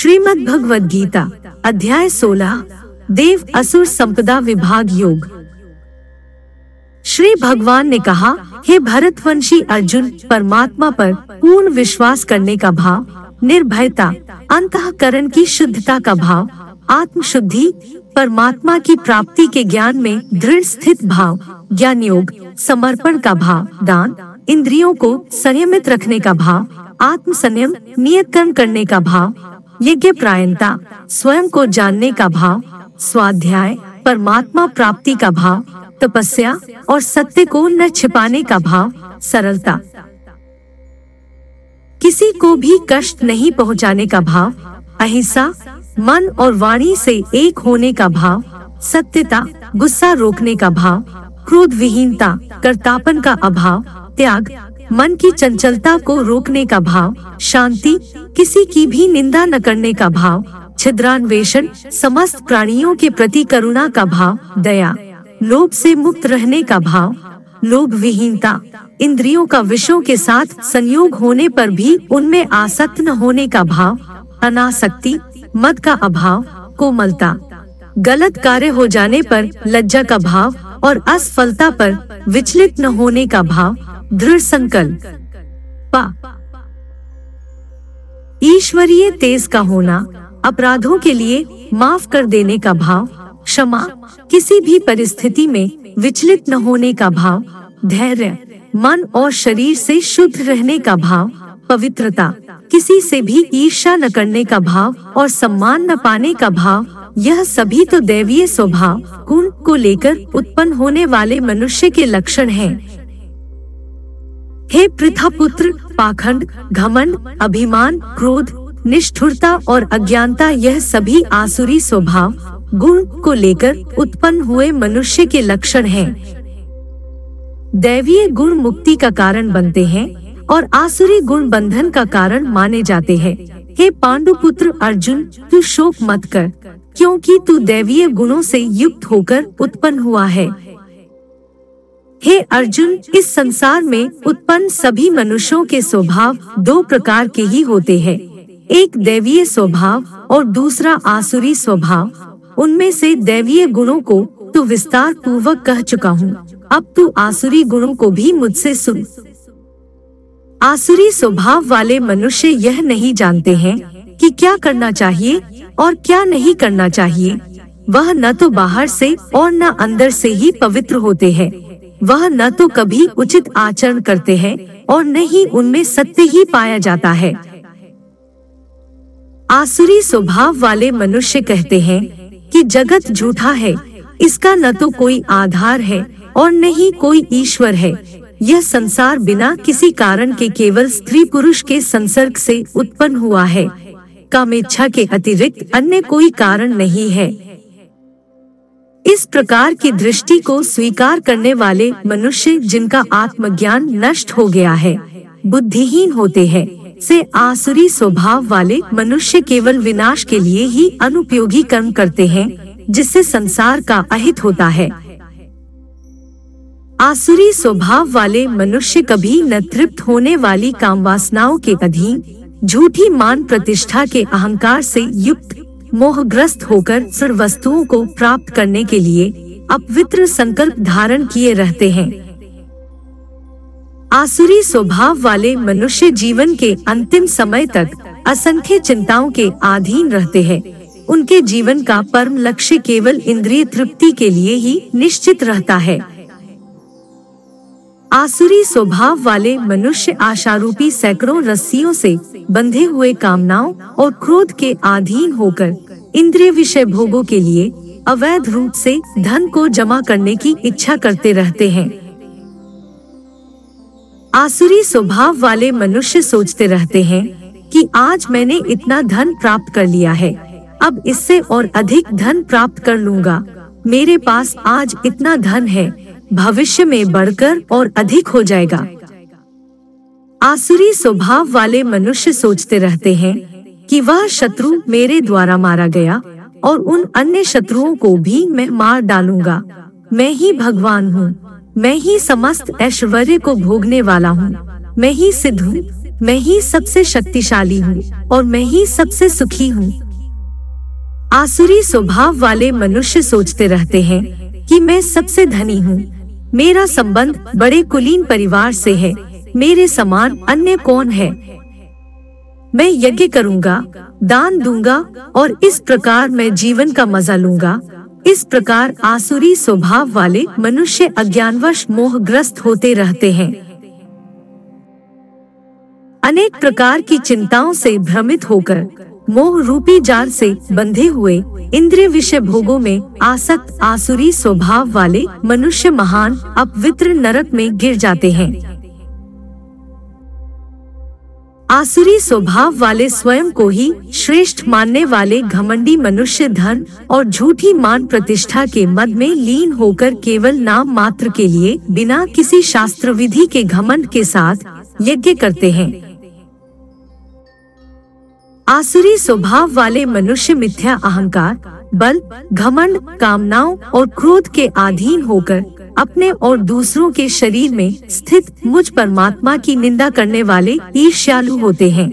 श्रीमद् भगवद गीता अध्याय 16 देव असुर संपदा विभाग योग। श्री भगवान ने कहा, हे भरतवंशी अर्जुन, परमात्मा पर पूर्ण विश्वास करने का भाव, निर्भयता, अंतकरण की शुद्धता का भाव आत्म शुद्धि परमात्मा की प्राप्ति के ज्ञान में दृढ़ स्थित भाव, ज्ञान योग, समर्पण का भाव, दान, इंद्रियों को संयमित रखने का भाव आत्म संयम नियत कर्म करने का भाव यज्ञ प्रायणता स्वयं को जानने का भाव, स्वाध्याय, परमात्मा प्राप्ति का भाव, तपस्या और सत्य को न छिपाने का भाव, सरलता। किसी को भी कष्ट नहीं पहुँचाने का भाव, अहिंसा, मन और वाणी से एक होने का भाव, सत्यता, गुस्सा रोकने का भाव क्रोध विहीनता कर्तापन का अभाव, त्याग मन की चंचलता को रोकने का भाव, शांति, किसी की भी निंदा न करने का भाव, छिद्रान्वेषण, समस्त प्राणियों के प्रति करुणा का भाव, दया, लोभ से मुक्त रहने का भाव, लोभ विहीनता, इंद्रियों का विषयों के साथ संयोग होने पर भी उनमें आसक्त न होने का भाव, अनासक्ति, मद का अभाव, कोमलता, गलत कार्य हो जाने पर लज्जा का भाव और असफलता पर विचलित न होने का भाव दृढ़ संकल्प ईश्वरीय तेज का होना, अपराधों के लिए माफ़ कर देने का भाव, क्षमा, किसी भी परिस्थिति में विचलित न होने का भाव, धैर्य, मन और शरीर से शुद्ध रहने का भाव, पवित्रता, किसी से भी ईर्षा न करने का भाव और सम्मान न पाने का भाव, यह सभी तो दैवीय स्वभाव, गुण को लेकर उत्पन्न होने वाले मनुष्य के लक्षण हैं। हे पृथा पुत्र पाखंड, घमंड, अभिमान, क्रोध, निष्ठुरता और अज्ञानता, यह सभी आसुरी स्वभाव, गुण को लेकर उत्पन्न हुए मनुष्य के लक्षण हैं। दैवीय गुण मुक्ति का कारण बनते हैं और आसुरी गुण बंधन का कारण माने जाते हैं हे पांडुपुत्र अर्जुन, तू शोक मत कर, क्योंकि तू दैवीय गुणों से युक्त होकर उत्पन्न हुआ है हे अर्जुन, इस संसार में उत्पन्न सभी मनुष्यों के स्वभाव दो प्रकार के ही होते हैं। एक दैवीय स्वभाव और दूसरा आसुरी स्वभाव। उनमें से दैवीय गुणों को तू विस्तार पूर्वक कह चुका हूँ। अब तू आसुरी गुणों को भी मुझसे सुन। आसुरी स्वभाव वाले मनुष्य यह नहीं जानते हैं कि क्या करना चाहिए और क्या नहीं करना चाहिए। वह न तो बाहर से और न अंदर से ही पवित्र होते हैं। वह न तो कभी उचित आचरण करते हैं और न ही उनमें सत्य ही पाया जाता है। आसुरी स्वभाव वाले मनुष्य कहते हैं कि जगत झूठा है, इसका न तो कोई आधार है और न ही कोई ईश्वर है। यह संसार बिना किसी कारण के केवल स्त्री पुरुष के संसर्ग से उत्पन्न हुआ है। कामेच्छा के अतिरिक्त अन्य कोई कारण नहीं है। इस प्रकार की दृष्टि को स्वीकार करने वाले मनुष्य जिनका आत्मज्ञान नष्ट हो गया है, बुद्धिहीन होते हैं, से आसुरी स्वभाव वाले मनुष्य केवल विनाश के लिए ही अनुपयोगी कर्म करते हैं, जिससे संसार का अहित होता है। आसुरी स्वभाव वाले मनुष्य कभी न तृप्त होने वाली काम वासनाओं के अधीन, झूठी मान प्रतिष्ठा के अहंकार से युक्त मोहग्रस्त होकर सर वस्तुओं को प्राप्त करने के लिए अपवित्र संकल्प धारण किए रहते हैं। आसुरी स्वभाव वाले मनुष्य जीवन के अंतिम समय तक असंख्य चिंताओं के अधीन रहते हैं। उनके जीवन का परम लक्ष्य केवल इंद्रिय तृप्ति के लिए ही निश्चित रहता है। आसुरी स्वभाव वाले मनुष्य आशारूपी सैकड़ों रस्सियों से बंधे हुए कामनाओं और क्रोध के अधीन होकर इंद्रिय विषय भोगों के लिए अवैध रूप से धन को जमा करने की इच्छा करते रहते हैं। आसुरी स्वभाव वाले मनुष्य सोचते रहते हैं कि आज मैंने इतना धन प्राप्त कर लिया है, अब इससे और अधिक धन प्राप्त कर लूँगा। मेरे पास आज इतना धन है भविष्य में बढ़कर और अधिक हो जाएगा। आसुरी स्वभाव वाले मनुष्य सोचते रहते हैं कि वह शत्रु मेरे द्वारा मारा गया और उन अन्य शत्रुओं को भी मैं मार डालूँगा। मैं ही भगवान हूँ। मैं ही समस्त ऐश्वर्य को भोगने वाला हूँ। मैं ही सिद्ध हूँ। मैं ही सबसे शक्तिशाली हूँ और मैं ही सबसे सुखी हूँ। आसुरी स्वभाव वाले मनुष्य सोचते रहते हैं कि मैं सबसे धनी हूँ। मेरा संबंध बड़े कुलीन परिवार से है। मेरे समान अन्य कौन है? मैं यज्ञ करूँगा, दान दूँगा और इस प्रकार मैं जीवन का मज़ा लूँगा। इस प्रकार आसुरी स्वभाव वाले मनुष्य अज्ञानवश मोहग्रस्त होते रहते हैं। अनेक प्रकार की चिंताओं से भ्रमित होकर मोह रूपी जाल से बंधे हुए इंद्रिय विषय भोगों में आसक्त आसुरी स्वभाव वाले मनुष्य महान अपवित्र नरक में गिर जाते हैं। आसुरी स्वभाव वाले स्वयं को ही श्रेष्ठ मानने वाले घमंडी मनुष्य धन और झूठी मान प्रतिष्ठा के मद में लीन होकर केवल नाम मात्र के लिए बिना किसी शास्त्र विधि के घमंड के साथ यज्ञ करते हैं। आसुरी स्वभाव वाले मनुष्य मिथ्या अहंकार, बल, घमंड, कामनाओं और क्रोध के अधीन होकर अपने और दूसरों के शरीर में स्थित मुझ परमात्मा की निंदा करने वाले ईर्ष्यालु होते हैं।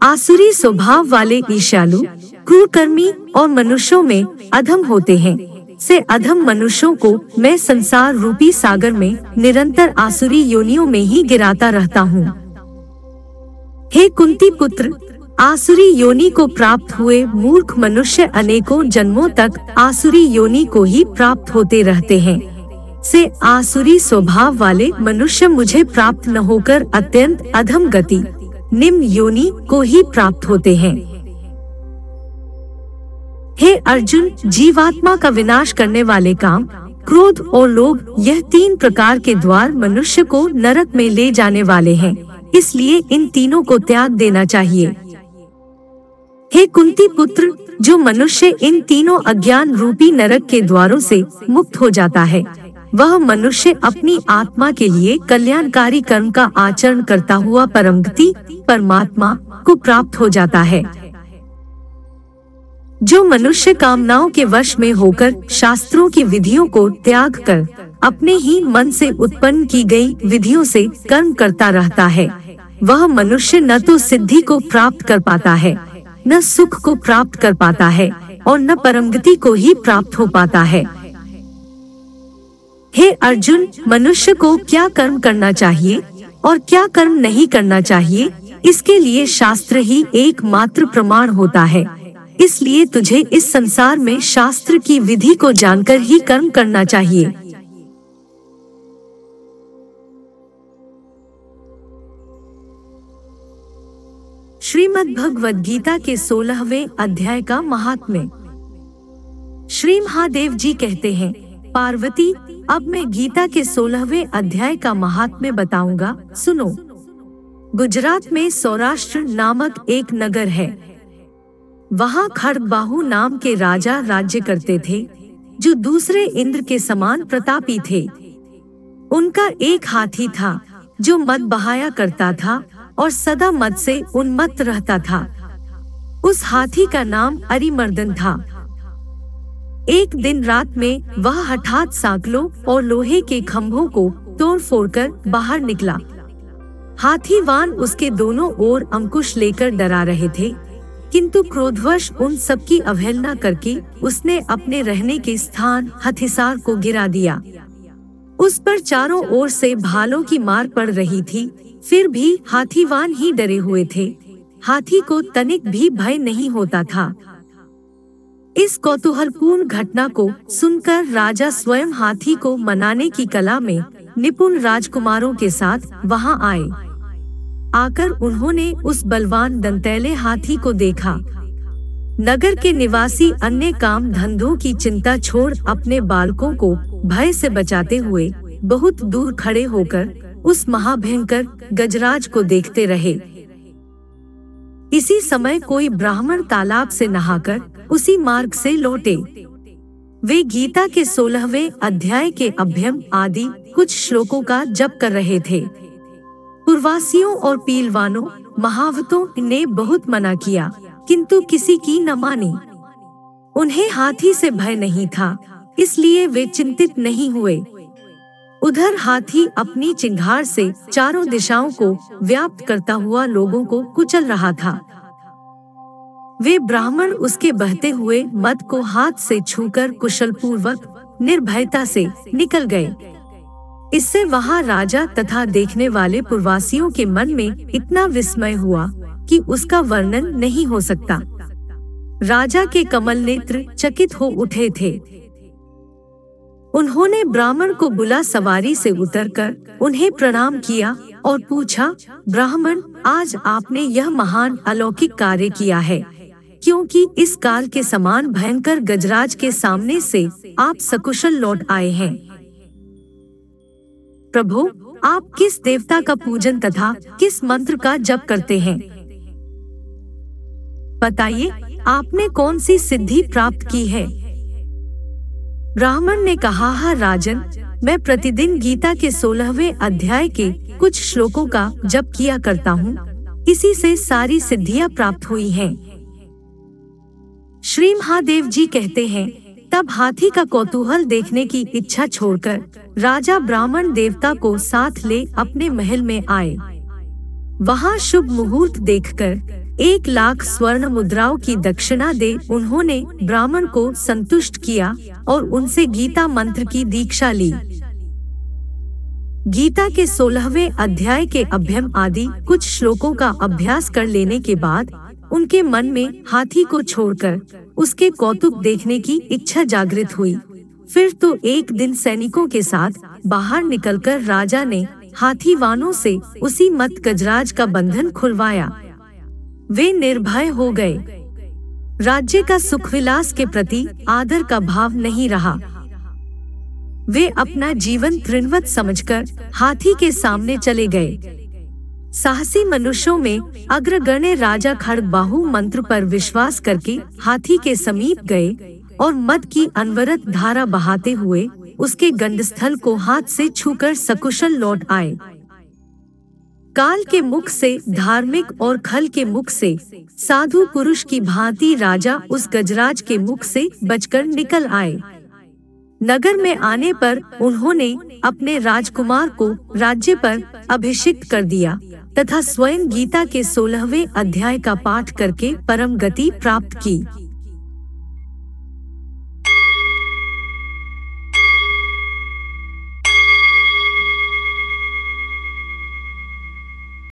आसुरी स्वभाव वाले ईर्ष्यालु क्रूरकर्मी और मनुष्यों में अधम होते हैं। से अधम मनुष्यों को मैं संसार रूपी सागर में निरंतर आसुरी योनियों में ही गिराता रहता हूँ। हे कुंती पुत्र, आसुरी योनि को प्राप्त हुए मूर्ख मनुष्य अनेकों जन्मों तक आसुरी योनि को ही प्राप्त होते रहते हैं। से आसुरी स्वभाव वाले मनुष्य मुझे प्राप्त न होकर अत्यंत अधम गति निम्न योनि को ही प्राप्त होते हैं। हे अर्जुन, जीवात्मा का विनाश करने वाले काम, क्रोध और लोभ, यह तीन प्रकार के द्वार मनुष्य को नरक में ले जाने वाले हैं। इसलिए इन तीनों को त्याग देना चाहिए। हे कुंती पुत्र, जो मनुष्य इन तीनों अज्ञान रूपी नरक के द्वारों से मुक्त हो जाता है, वह मनुष्य अपनी आत्मा के लिए कल्याणकारी कर्म का आचरण करता हुआ परमगति, परमात्मा को प्राप्त हो जाता है। जो मनुष्य कामनाओं के वश में होकर शास्त्रों की विधियों को त्याग कर अपने ही मन से उत्पन्न की गई विधियों से कर्म करता रहता है वह मनुष्य न तो सिद्धि को प्राप्त कर पाता है, न सुख को प्राप्त कर पाता है और न परमगति को ही प्राप्त हो पाता है। हे अर्जुन, मनुष्य को क्या कर्म करना चाहिए और क्या कर्म नहीं करना चाहिए, इसके लिए शास्त्र ही एकमात्र प्रमाण होता है। इसलिए तुझे इस संसार में शास्त्र की विधि को जानकर ही कर्म करना चाहिए। श्रीमद् भगवद गीता के सोलहवें अध्याय का महात्म्य। श्री महादेव जी कहते हैं, पार्वती, अब मैं गीता के सोलहवें अध्याय का महात्म्य बताऊँगा। सुनो। गुजरात में सौराष्ट्र नामक एक नगर है। वहाँ खड़बाहू नाम के राजा राज्य करते थे, जो दूसरे इंद्र के समान प्रतापी थे। उनका एक हाथी था, जो मत बहाया करता था। और सदा मत से उन्मत्त रहता था। उस हाथी का नाम अरिमर्दन था। एक दिन रात में वह हठात साकलों और लोहे के खम्भों को तोड़ फोड़ कर बाहर निकला। हाथी वान उसके दोनों ओर अंकुश लेकर डरा रहे थे, किंतु क्रोधवश उन सबकी अवहेलना करके उसने अपने रहने के स्थान हथिसार को गिरा दिया। उस पर चारों ओर से भालों की मार पड़ रही थी फिर भी हाथीवान ही डरे हुए थे। हाथी को तनिक भी भय नहीं होता था। इस कौतूहलपूर्ण घटना को सुनकर राजा स्वयं हाथी को मनाने की कला में निपुण राजकुमारों के साथ वहाँ आए। आकर उन्होंने उस बलवान दंतैले हाथी को देखा। नगर के निवासी अन्य काम धंधों की चिंता छोड़ अपने बालकों को भय से बचाते हुए बहुत दूर खड़े होकर उस महाभयंकर गजराज को देखते रहे। इसी समय कोई ब्राह्मण तालाब से नहाकर उसी मार्ग से लौटे। वे गीता के सोलहवें अध्याय के अभ्यम आदि कुछ श्लोकों का जप कर रहे थे। पूर्वासियों और पीलवानों महावतों ने बहुत मना किया, किंतु किसी की न मानी। उन्हें हाथी से भय नहीं था, इसलिए वे चिंतित नहीं हुए। उधर हाथी अपनी चिंगार से चारों दिशाओं को व्याप्त करता हुआ लोगों को कुचल रहा था। वे ब्राह्मण उसके बहते हुए मद को हाथ से छूकर कुशल पूर्वक निर्भयता से निकल गए। इससे वहाँ राजा तथा देखने वाले पूर्वासियों के मन में इतना विस्मय हुआ कि उसका वर्णन नहीं हो सकता। राजा के कमल नेत्र चकित हो उठे थे। उन्होंने ब्राह्मण को बुला सवारी से उतरकर उन्हें प्रणाम किया और पूछा, ब्राह्मण, आज आपने यह महान अलौकिक कार्य किया है, क्योंकि इस काल के समान भयंकर गजराज के सामने से आप सकुशल लौट आए हैं। प्रभु, आप किस देवता का पूजन तथा किस मंत्र का जप करते हैं? बताइए, आपने कौन सी सिद्धि प्राप्त की है? ब्राह्मण ने कहा, हा राजन, मैं प्रतिदिन गीता के सोलहवें अध्याय के कुछ श्लोकों का जप किया करता हूँ इसी से सारी सिद्धियाँ प्राप्त हुई हैं। श्री महादेव जी कहते हैं, तब हाथी का कौतूहल देखने की इच्छा छोड़कर राजा ब्राह्मण देवता को साथ ले अपने महल में आए वहाँ शुभ मुहूर्त देखकर एक लाख स्वर्ण मुद्राओं की दक्षिणा दे, उन्होंने ब्राह्मण को संतुष्ट किया और उनसे गीता मंत्र की दीक्षा ली। गीता के सोलहवें अध्याय के अभ्यम आदि कुछ श्लोकों का अभ्यास कर लेने के बाद, उनके मन में हाथी को छोड़कर उसके कौतुक देखने की इच्छा जागृत हुई। फिर तो एक दिन सैनिकों के साथ बाहर निकलकर राजा ने हाथी वानों से उसी मत गजराज का बंधन खुलवाया। वे निर्भय हो गए। राज्य का सुख विलास के प्रति आदर का भाव नहीं रहा। वे अपना जीवन तृणवत समझकर हाथी के सामने चले गए। साहसी मनुष्यों में अग्रगण्य राजा खड़ बाहु मंत्र पर विश्वास करके हाथी के समीप गए और मद की अनवरत धारा बहाते हुए उसके गंडस्थल को हाथ से छूकर सकुशल लौट आए। काल के मुख से, धार्मिक और खल के मुख से, साधु पुरुष की भांति राजा उस गजराज के मुख से बचकर निकल आए। नगर में आने पर उन्होंने अपने राजकुमार को राज्य पर अभिषिक्त कर दिया, तथा स्वयं गीता के सोलहवें अध्याय का पाठ करके परम गति प्राप्त की।